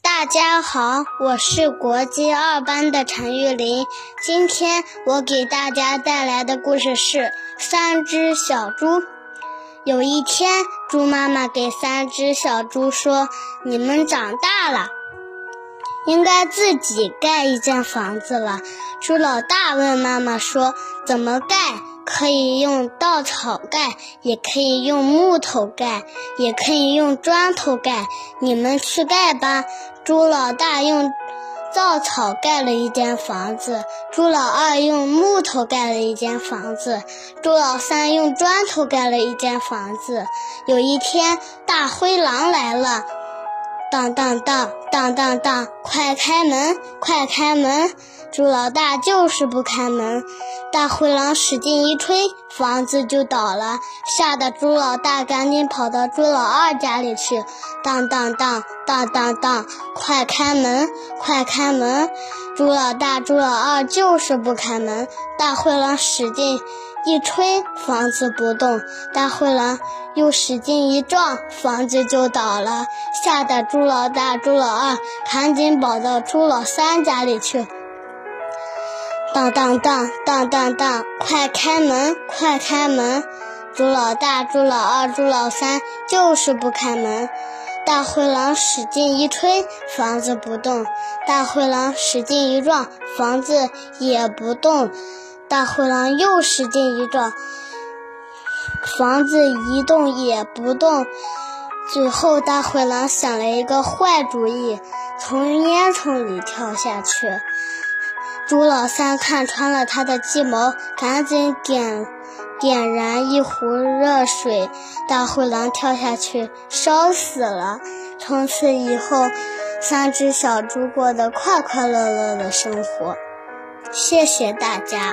大家好，我是国际二班的陈玉林。今天我给大家带来的故事是《三只小猪》。有一天，猪妈妈给三只小猪说：“你们长大了，应该自己盖一间房子了。”猪老大问妈妈说：“怎么盖？”可以用稻草盖，也可以用木头盖，也可以用砖头盖。你们去盖吧。猪老大用稻草盖了一间房子，猪老二用木头盖了一间房子，猪老三用砖头盖了一间房子。有一天，大灰狼来了，当当当当当当，快开门，快开门！猪老大就是不开门，大灰狼使劲一吹，房子就倒了，吓得猪老大赶紧跑到猪老二家里去。当当当当当当，快开门，快开门！猪老大、猪老二就是不开门，大灰狼使劲一吹，房子不动，大灰狼又使劲一撞，房子就倒了，吓得猪老大、猪老二赶紧跑到猪老三家里去。当当当当当当，快开门，快开门！猪老大、猪老二、猪老三就是不开门。大灰狼使劲一吹，房子不动；大灰狼使劲一撞，房子也不动。大灰狼又使劲一撞，房子一动也不动。最后，大灰狼想了一个坏主意，从烟囱里跳下去。猪老三看穿了他的计谋，赶紧点点燃一壶热水，大灰狼跳下去烧死了。从此以后，三只小猪过得快快乐乐的生活。谢谢大家。